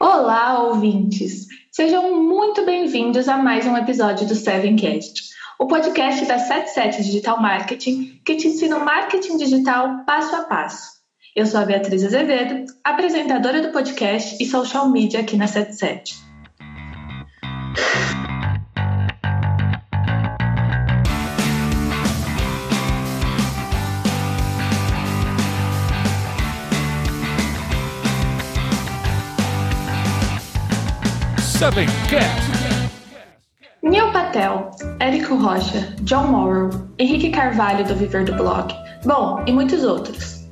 Olá, ouvintes! Sejam muito bem-vindos a mais um episódio do Sevencast, o podcast da 77 Digital Marketing que te ensina o marketing digital passo a passo. Eu sou a Beatriz Azevedo, apresentadora do podcast e social media aqui na 77. Sevencast. Neil Patel, Érico Rocha, John Morrow, Henrique Carvalho do Viver do Blog, bom, e muitos outros.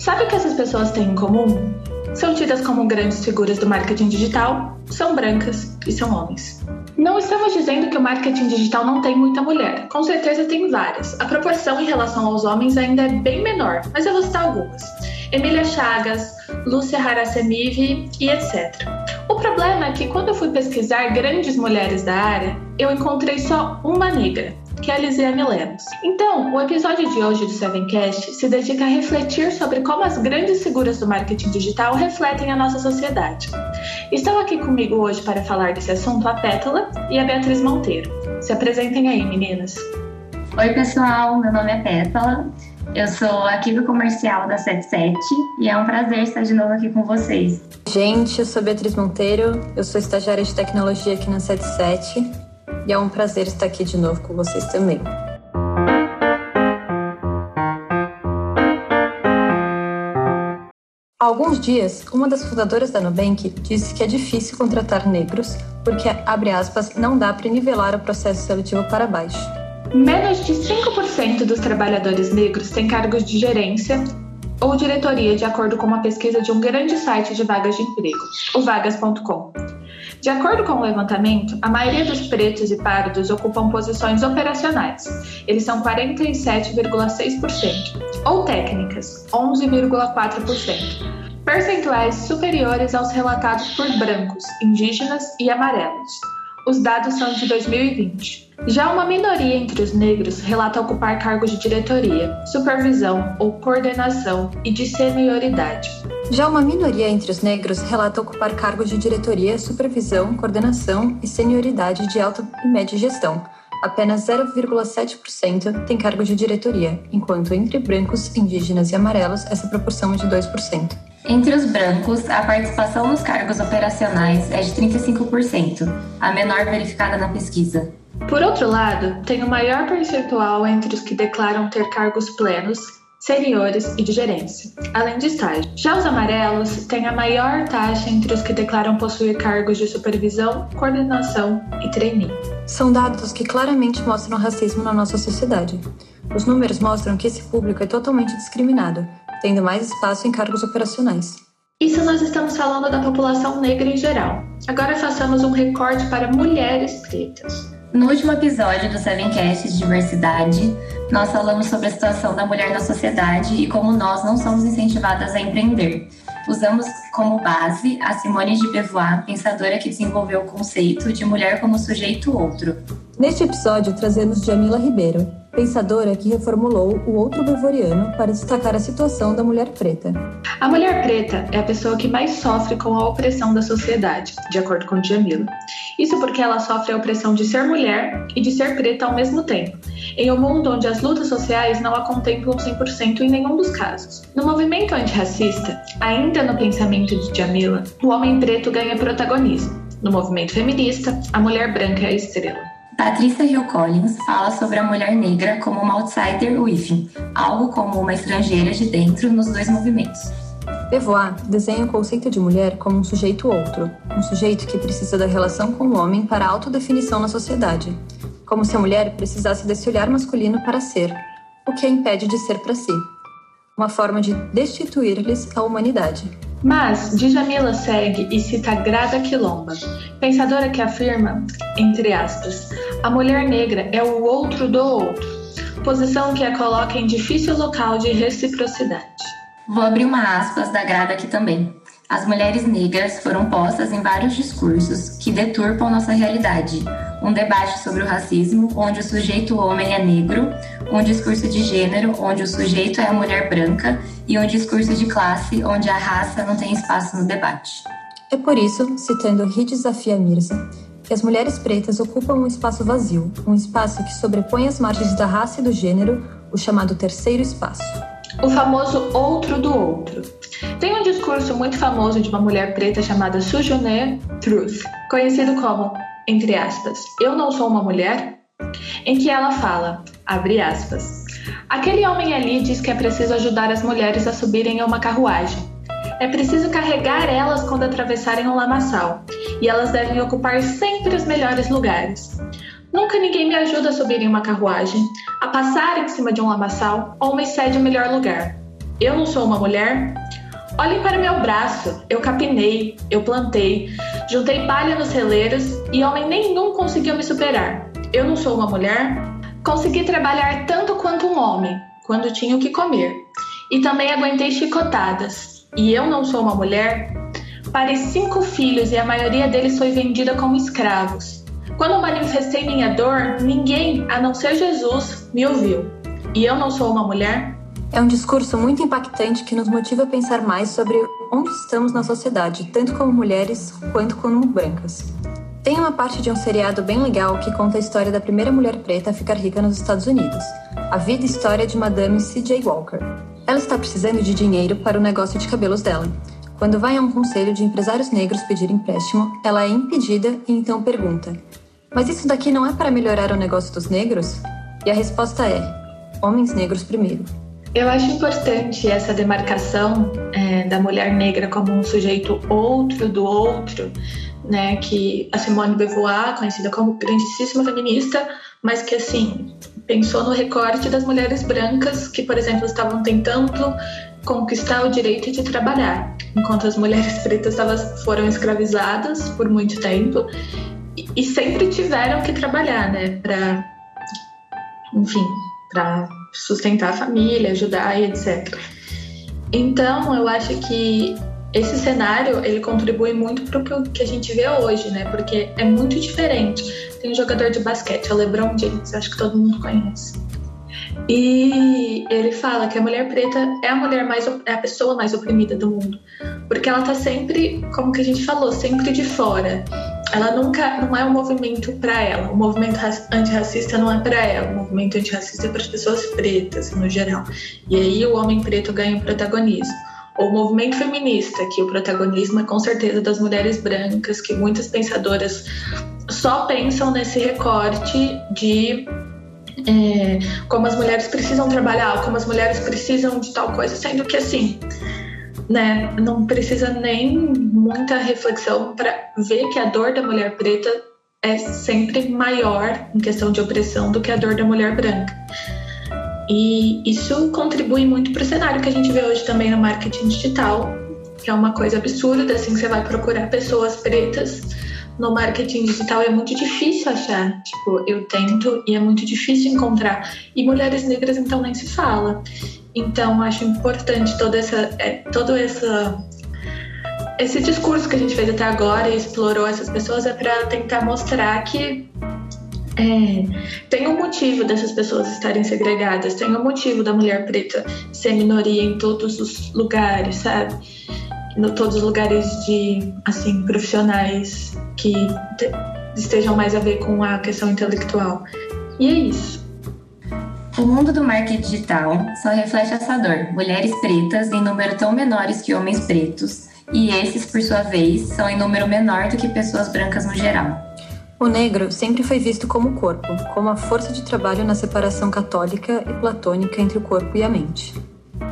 Sabe o que essas pessoas têm em comum? São tidas como grandes figuras do marketing digital, são brancas e são homens. Não estamos dizendo que o marketing digital não tem muita mulher, com certeza tem várias. A proporção em relação aos homens ainda é bem menor, mas eu vou citar algumas. Emília Chagas, Lúcia Harasemive e etc. Problema é que quando eu fui pesquisar grandes mulheres da área, eu encontrei só uma negra, que é a Lisiane Lemos. Então, o episódio de hoje do Sevencast se dedica a refletir sobre como as grandes figuras do marketing digital refletem a nossa sociedade. Estão aqui comigo hoje para falar desse assunto a Pétala e a Beatriz Monteiro. Se apresentem aí, meninas. Oi, pessoal, meu nome é Pétala. Eu sou aqui do comercial da 77 e é um prazer estar de novo aqui com vocês. Gente, eu sou Beatriz Monteiro, eu sou estagiária de tecnologia aqui na 77 e é um prazer estar aqui de novo com vocês também. Há alguns dias, uma das fundadoras da Nubank disse que é difícil contratar negros porque, abre aspas, não dá para nivelar o processo seletivo para baixo. Menos de 5% dos trabalhadores negros têm cargos de gerência ou diretoria, de acordo com uma pesquisa de um grande site de vagas de emprego, o vagas.com. De acordo com o levantamento, a maioria dos pretos e pardos ocupam posições operacionais. Eles são 47,6%, ou técnicas, 11,4%. Percentuais superiores aos relatados por brancos, indígenas e amarelos. Os dados são de 2020. Já uma minoria entre os negros relata ocupar cargos de diretoria, supervisão ou coordenação e de senioridade. Já uma minoria entre os negros relata ocupar cargos de diretoria, supervisão, coordenação e senioridade de alta e média gestão. Apenas 0,7% tem cargo de diretoria, enquanto entre brancos, indígenas e amarelos essa proporção é de 2%. Entre os brancos, a participação nos cargos operacionais é de 35%, a menor verificada na pesquisa. Por outro lado, tem o maior percentual entre os que declaram ter cargos plenos, seniores e de gerência, além de estágio. Já os amarelos têm a maior taxa entre os que declaram possuir cargos de supervisão, coordenação e trainee. São dados que claramente mostram racismo na nossa sociedade. Os números mostram que esse público é totalmente discriminado, tendo mais espaço em cargos operacionais. Isso nós estamos falando da população negra em geral. Agora façamos um recorte para mulheres pretas. No último episódio do Sevencast de Diversidade, nós falamos sobre a situação da mulher na sociedade e como nós não somos incentivadas a empreender. Usamos como base a Simone de Beauvoir, pensadora que desenvolveu o conceito de mulher como sujeito outro. Neste episódio, trazemos Jamila Ribeiro, pensadora que reformulou o outro bevoriano para destacar a situação da mulher preta. A mulher preta é a pessoa que mais sofre com a opressão da sociedade, de acordo com Jamila. Isso porque ela sofre a opressão de ser mulher e de ser preta ao mesmo tempo, em um mundo onde as lutas sociais não a contemplam 100% em nenhum dos casos. No movimento antirracista, ainda no pensamento de Jamila, o homem preto ganha protagonismo. No movimento feminista, a mulher branca é a estrela. Patrícia Hill Collins fala sobre a mulher negra como uma outsider within, algo como uma estrangeira de dentro nos dois movimentos. Beauvoir desenha o conceito de mulher como um sujeito outro, um sujeito que precisa da relação com o homem para a autodefinição na sociedade, como se a mulher precisasse desse olhar masculino para ser, o que a impede de ser para si. Uma forma de destituir-lhes a humanidade. Mas Djamila segue e cita Grada Quilomba, pensadora que afirma, entre aspas, a mulher negra é o outro do outro, posição que a coloca em difícil local de reciprocidade. Vou abrir uma aspas da Grada aqui também. As mulheres negras foram postas em vários discursos que deturpam nossa realidade. Um debate sobre o racismo, onde o sujeito homem é negro, um discurso de gênero, onde o sujeito é a mulher branca, e um discurso de classe, onde a raça não tem espaço no debate. É por isso, citando Ri Desafia Mirza, que as mulheres pretas ocupam um espaço vazio, um espaço que sobrepõe as margens da raça e do gênero, o chamado terceiro espaço. O famoso outro do outro. Tem um discurso muito famoso de uma mulher preta chamada Sujune Truth, conhecido como, entre aspas, Eu não sou uma mulher, em que ela fala, abre aspas, aquele homem ali diz que é preciso ajudar as mulheres a subirem em uma carruagem. É preciso carregar elas quando atravessarem o lamaçal, e elas devem ocupar sempre os melhores lugares. Nunca ninguém me ajuda a subir em uma carruagem, a passar em cima de um lamaçal ou me cede o melhor lugar. Eu não sou uma mulher? Olhem para meu braço. Eu capinei, eu plantei, juntei palha nos celeiros e homem nenhum conseguiu me superar. Eu não sou uma mulher? Consegui trabalhar tanto quanto um homem, quando tinha o que comer. E também aguentei chicotadas, e eu não sou uma mulher, parei cinco filhos e a maioria deles foi vendida como escravos. Quando manifestei minha dor, ninguém, a não ser Jesus, me ouviu. E eu não sou uma mulher? É um discurso muito impactante que nos motiva a pensar mais sobre onde estamos na sociedade, tanto como mulheres quanto como brancas. Tem uma parte de um seriado bem legal que conta a história da primeira mulher preta a ficar rica nos Estados Unidos, a vida e história de Madame C.J. Walker. Ela está precisando de dinheiro para o negócio de cabelos dela. Quando vai a um conselho de empresários negros pedir empréstimo, ela é impedida e então pergunta: Mas isso daqui não é para melhorar o negócio dos negros? E a resposta é: Homens negros primeiro. Eu acho importante essa demarcação é, da mulher negra como um sujeito outro do outro, né? Que a Simone Beauvoir, conhecida como grandíssima feminista, mas que assim pensou no recorte das mulheres brancas que, por exemplo, estavam tentando conquistar o direito de trabalhar, enquanto as mulheres pretas elas foram escravizadas por muito tempo e, e sempre tiveram que trabalhar, né, para enfim, para sustentar a família, ajudar e etc. Então, eu acho que esse cenário ele contribui muito para o que a gente vê hoje, né? Porque é muito diferente. Tem um jogador de basquete, o LeBron James, acho que todo mundo conhece. E ele fala que a mulher preta é a mulher mais é a pessoa mais oprimida do mundo, porque ela tá sempre, como que a gente falou, sempre de fora. Ela nunca não é um movimento para ela. O movimento antirracista não é para ela. O movimento antirracista é para as pessoas pretas no geral. E aí o homem preto ganha o protagonismo o movimento feminista, que o protagonismo é com certeza das mulheres brancas, que muitas pensadoras só pensam nesse recorte de é, como as mulheres precisam trabalhar, como as mulheres precisam de tal coisa, sendo que assim, né, não precisa nem muita reflexão para ver que a dor da mulher preta é sempre maior em questão de opressão do que a dor da mulher branca. E isso contribui muito para o cenário que a gente vê hoje também no marketing digital, que é uma coisa absurda, assim, você vai procurar pessoas pretas no marketing digital é muito difícil achar. Tipo, eu tento e é muito difícil encontrar. E mulheres negras, então, nem se fala. Então, acho importante toda essa, é, todo essa, esse discurso que a gente fez até agora e explorou essas pessoas é para tentar mostrar que é, tem um motivo dessas pessoas estarem segregadas, tem um motivo da mulher preta ser minoria em todos os lugares, sabe? Em todos os lugares de, assim, profissionais que estejam mais a ver com a questão intelectual. E é isso. O mundo do marketing digital só reflete essa dor. Mulheres pretas em número tão menores que homens pretos, e esses, por sua vez, são em número menor do que pessoas brancas no geral. O negro sempre foi visto como corpo, como a força de trabalho na separação católica e platônica entre o corpo e a mente.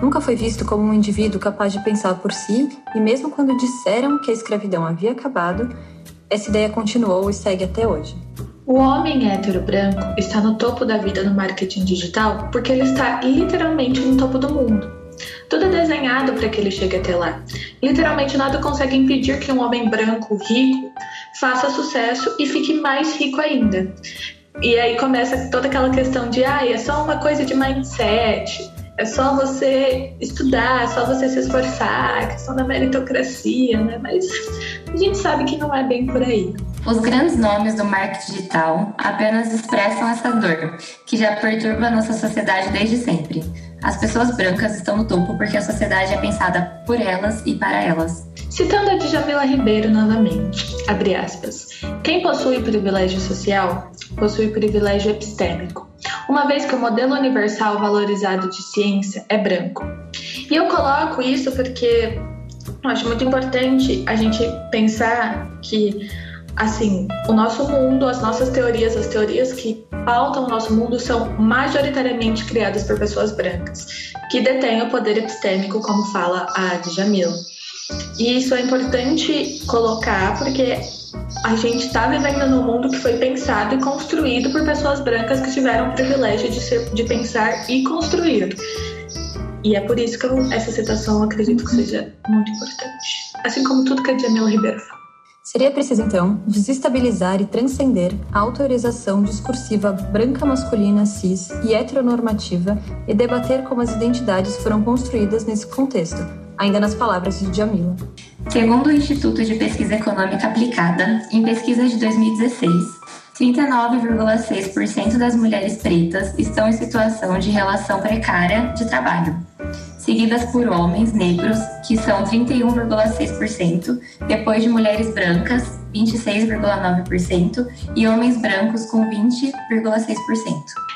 Nunca foi visto como um indivíduo capaz de pensar por si, e mesmo quando disseram que a escravidão havia acabado, essa ideia continuou e segue até hoje. O homem hétero branco está no topo da vida no marketing digital porque ele está literalmente no topo do mundo. Tudo é desenhado para que ele chegue até lá. Literalmente nada consegue impedir que um homem branco rico faça sucesso e fique mais rico ainda. E aí começa toda aquela questão de, ah, é só uma coisa de mindset, é só você estudar, é só você se esforçar, a questão da meritocracia, né? Mas a gente sabe que não é bem por aí. Os grandes nomes do marketing digital apenas expressam essa dor, que já perturba a nossa sociedade desde sempre. As pessoas brancas estão no topo porque a sociedade é pensada por elas e para elas. Citando a Djamila Ribeiro novamente, abre aspas, quem possui privilégio social possui privilégio epistêmico, uma vez que o modelo universal valorizado de ciência é branco. E eu coloco isso porque eu acho muito importante a gente pensar que assim, o nosso mundo, as nossas teorias, as teorias que pautam o nosso mundo são majoritariamente criadas por pessoas brancas, que detêm o poder epistêmico, como fala a Djamila. E isso é importante colocar porque a gente está vivendo num mundo que foi pensado e construído por pessoas brancas que tiveram o privilégio de, ser, de pensar e construir. E é por isso que eu, essa citação eu acredito que seja muito importante. Assim como tudo que a Jamila Ribeiro fala. Seria preciso, então, desestabilizar e transcender a autorização discursiva branca masculina, cis e heteronormativa e debater como as identidades foram construídas nesse contexto, ainda nas palavras de Jamila. Segundo o Instituto de Pesquisa Econômica Aplicada, em pesquisa de 2016, 39,6% das mulheres pretas estão em situação de relação precária de trabalho, seguidas por homens negros, que são 31,6%, depois de mulheres brancas, 26,9%, e homens brancos com 20,6%.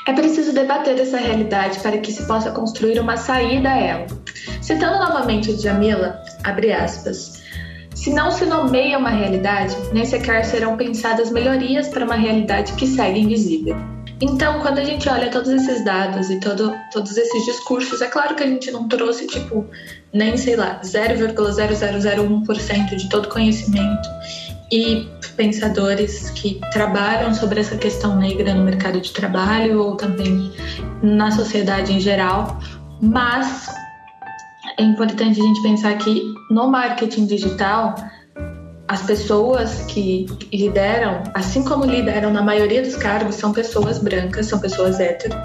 É preciso debater essa realidade para que se possa construir uma saída a ela. Citando novamente o Jamila, abre aspas, se não se nomeia uma realidade, nem sequer serão pensadas melhorias para uma realidade que segue invisível. Então, quando a gente olha todos esses dados e todo, todos esses discursos, é claro que a gente não trouxe, tipo, nem, sei lá, 0,0001% de todo conhecimento e pensadores que trabalham sobre essa questão negra no mercado de trabalho ou também na sociedade em geral, mas é importante a gente pensar que no marketing digital, as pessoas que lideram, assim como lideram na maioria dos cargos, são pessoas brancas, são pessoas hétero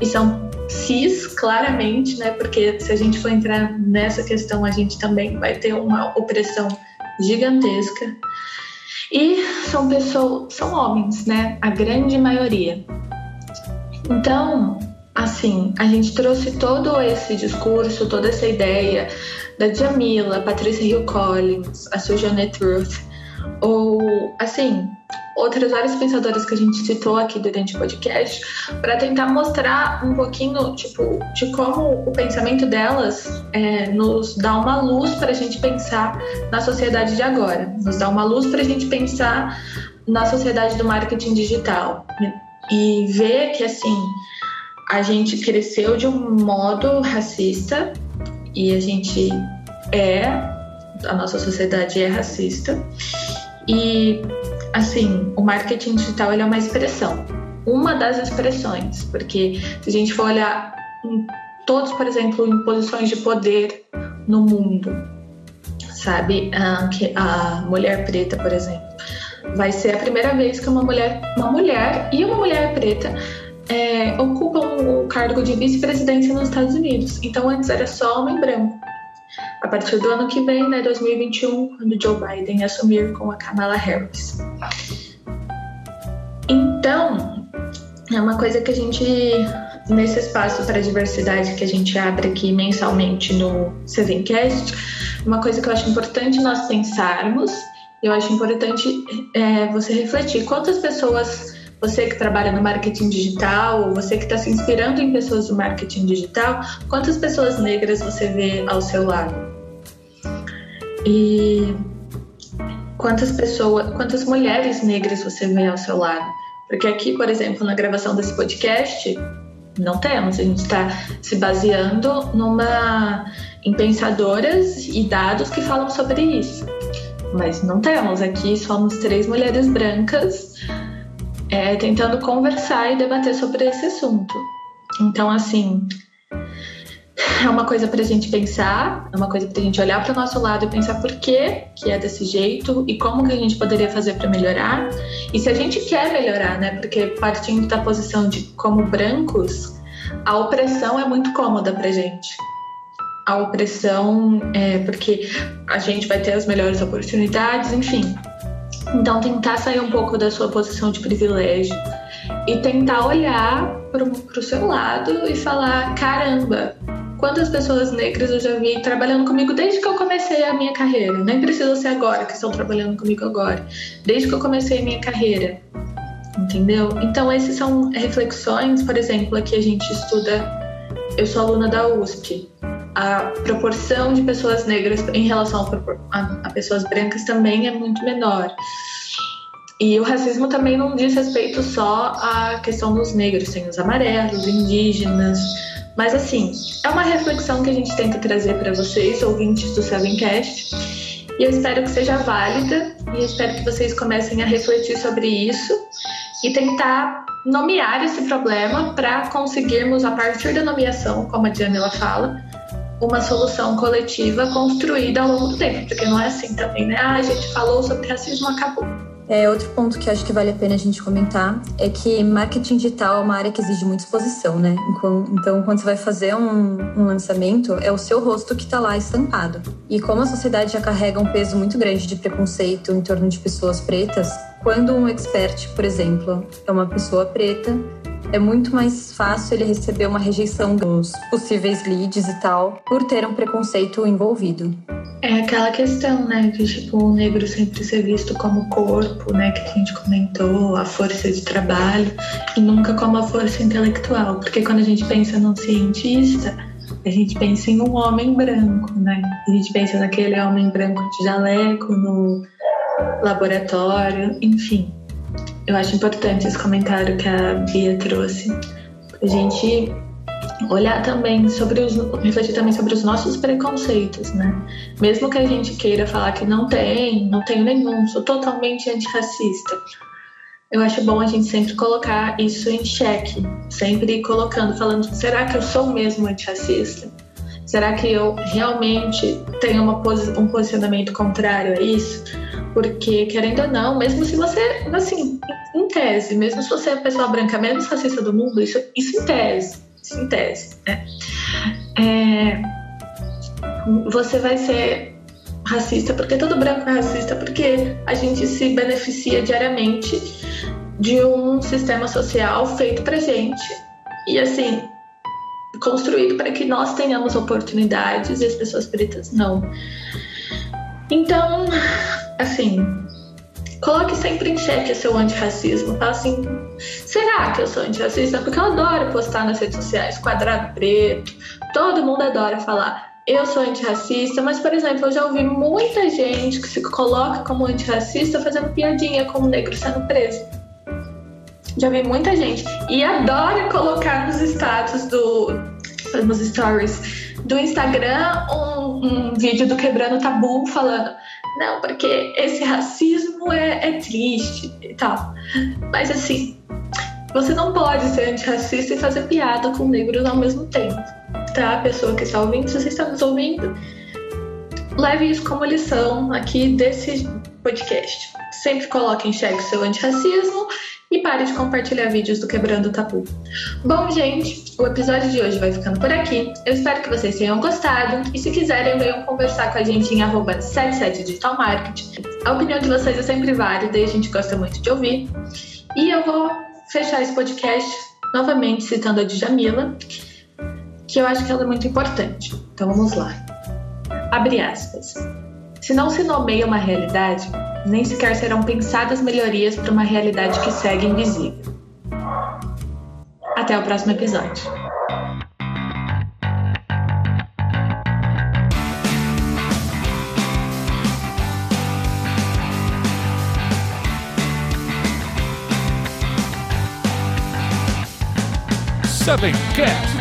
e são cis, claramente, né? Porque se a gente for entrar nessa questão, a gente também vai ter uma opressão gigantesca. E são pessoas, são homens, né? A grande maioria. Então, assim, a gente trouxe todo esse discurso, toda essa ideia da Jamila, Patrícia Hill Collins, a Sujane Truth, ou, assim, outras várias pensadoras que a gente citou aqui durante o podcast, para tentar mostrar um pouquinho, tipo, de como o pensamento delas é, nos dá uma luz para a gente pensar na sociedade de agora, nos dá uma luz para a gente pensar na sociedade do marketing digital. E ver que, assim, a gente cresceu de um modo racista e a gente é, a nossa sociedade é racista. E, assim, o marketing digital ele é uma expressão, uma das expressões, porque se a gente for olhar todos, por exemplo, em posições de poder no mundo, sabe, a, a mulher preta, por exemplo, vai ser a primeira vez que uma mulher, uma mulher e uma mulher preta é, ocupam o cargo de vice-presidência nos Estados Unidos. Então, antes era só homem branco. A partir do ano que vem, né, 2021, quando Joe Biden assumir com a Kamala Harris. Então, é uma coisa que a gente, nesse espaço para diversidade que a gente abre aqui mensalmente no Sevencast, uma coisa que eu acho importante nós pensarmos, eu acho importante é, você refletir quantas pessoas você que trabalha no marketing digital, ou você que está se inspirando em pessoas do marketing digital, quantas pessoas negras você vê ao seu lado? E quantas pessoas, quantas mulheres negras você vê ao seu lado? Porque aqui, por exemplo, na gravação desse podcast, não temos. A gente está se baseando numa em pensadoras e dados que falam sobre isso. Mas não temos. Aqui somos três mulheres brancas é, tentando conversar e debater sobre esse assunto. Então, assim, é uma coisa para a gente pensar, é uma coisa para a gente olhar para o nosso lado e pensar por que que é desse jeito e como que a gente poderia fazer para melhorar. E se a gente quer melhorar, né? Porque partindo da posição de como brancos, a opressão é muito cômoda para gente. A opressão é porque a gente vai ter as melhores oportunidades, enfim. Então, tentar sair um pouco da sua posição de privilégio e tentar olhar para o seu lado e falar: caramba, quantas pessoas negras eu já vi trabalhando comigo desde que eu comecei a minha carreira. Nem precisa ser agora que estão trabalhando comigo agora. Desde que eu comecei a minha carreira. Entendeu? Então, essas são reflexões, por exemplo, aqui a gente estuda. Eu sou aluna da USP. A proporção de pessoas negras em relação a, a pessoas brancas também é muito menor. E o racismo também não diz respeito só à questão dos negros, tem os amarelos, indígenas. Mas assim, é uma reflexão que a gente tenta trazer para vocês, ouvintes do Sevencast. E eu espero que seja válida e espero que vocês comecem a refletir sobre isso e tentar nomear esse problema para conseguirmos, a partir da nomeação, como a Jamila fala, uma solução coletiva construída ao longo do tempo, porque não é assim também, né? Ah, a gente falou sobre racismo, acabou. É, outro ponto que acho que vale a pena a gente comentar é que marketing digital é uma área que exige muita exposição, né? Então, quando você vai fazer um, um lançamento, é o seu rosto que está lá estampado. E como a sociedade já carrega um peso muito grande de preconceito em torno de pessoas pretas, quando um expert, por exemplo, é uma pessoa preta, é muito mais fácil ele receber uma rejeição dos possíveis leads e tal, por ter um preconceito envolvido. É aquela questão, né, de tipo o negro sempre ser visto como corpo, né, que a gente comentou, a força de trabalho, e nunca como a força intelectual, porque quando a gente pensa num cientista, a gente pensa em um homem branco, né? A gente pensa naquele homem branco de jaleco no laboratório, enfim. Eu acho importante esse comentário que a Bia trouxe. A gente olhar também sobre os refletir também sobre os nossos preconceitos, né? Mesmo que a gente queira falar que não tem, não tenho nenhum, sou totalmente antirracista. Eu acho bom a gente sempre colocar isso em xeque, sempre colocando, falando, será que eu sou mesmo antirracista? Será que eu realmente tenho uma, um posicionamento contrário a isso? Porque, querendo ou não, mesmo se você, assim, em tese, mesmo se você é a pessoa branca menos racista do mundo, isso, isso em tese, isso em tese, né? É, você vai ser racista, porque todo branco é racista, porque a gente se beneficia diariamente de um sistema social feito pra gente. E assim, construído para que nós tenhamos oportunidades e as pessoas pretas não. Então, assim, coloque sempre em xeque seu antirracismo. Fala assim, será que eu sou antirracista? Porque eu adoro postar nas redes sociais, quadrado preto, todo mundo adora falar. Eu sou antirracista, mas, por exemplo, eu já ouvi muita gente que se coloca como antirracista fazendo piadinha com o negro sendo preso. Já vi muita gente. E adora colocar nos status do. nos stories do Instagram um, um vídeo do Quebrando Tabu falando não, porque esse racismo é, é triste e tal. Mas assim, você não pode ser antirracista e fazer piada com negros ao mesmo tempo, tá? A pessoa que está ouvindo, se você está nos ouvindo, leve isso como lição aqui desse podcast. Sempre coloque em xeque seu antirracismo e pare de compartilhar vídeos do Quebrando Tabu. Bom, gente, o episódio de hoje vai ficando por aqui. Eu espero que vocês tenham gostado e se quiserem, venham conversar com a gente em arroba 77 Digital Marketing. A opinião de vocês é sempre válida e a gente gosta muito de ouvir. E eu vou fechar esse podcast novamente citando a Djamila, que eu acho que ela é muito importante. Então vamos lá. Abre aspas. Se não se nomeia uma realidade, nem sequer serão pensadas melhorias para uma realidade que segue invisível. Até o próximo episódio. Seven Cast.